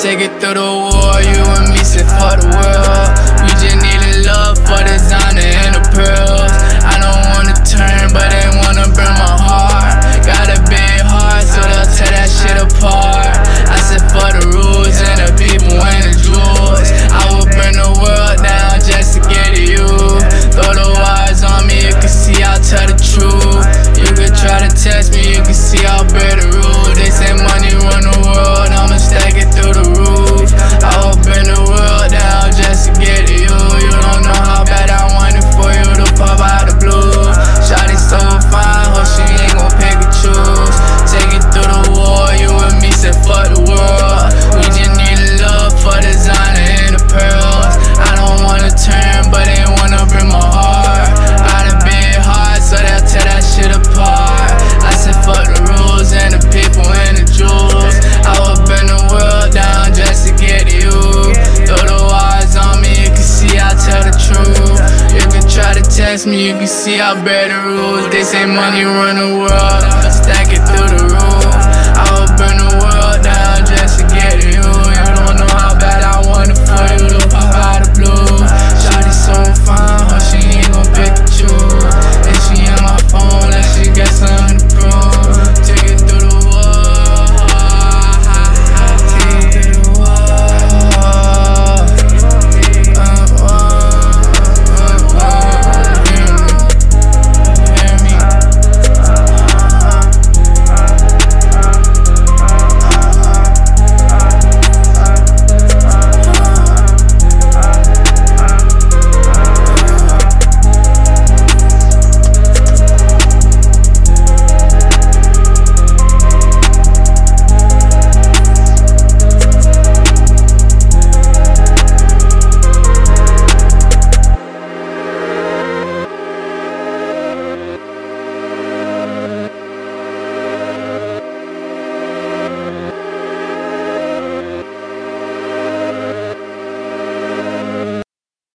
Take it through the war, you and me, sit for the world. We just need a love for design. Ask me, you can see I better rules. They say money run the world. Stack it through the roof.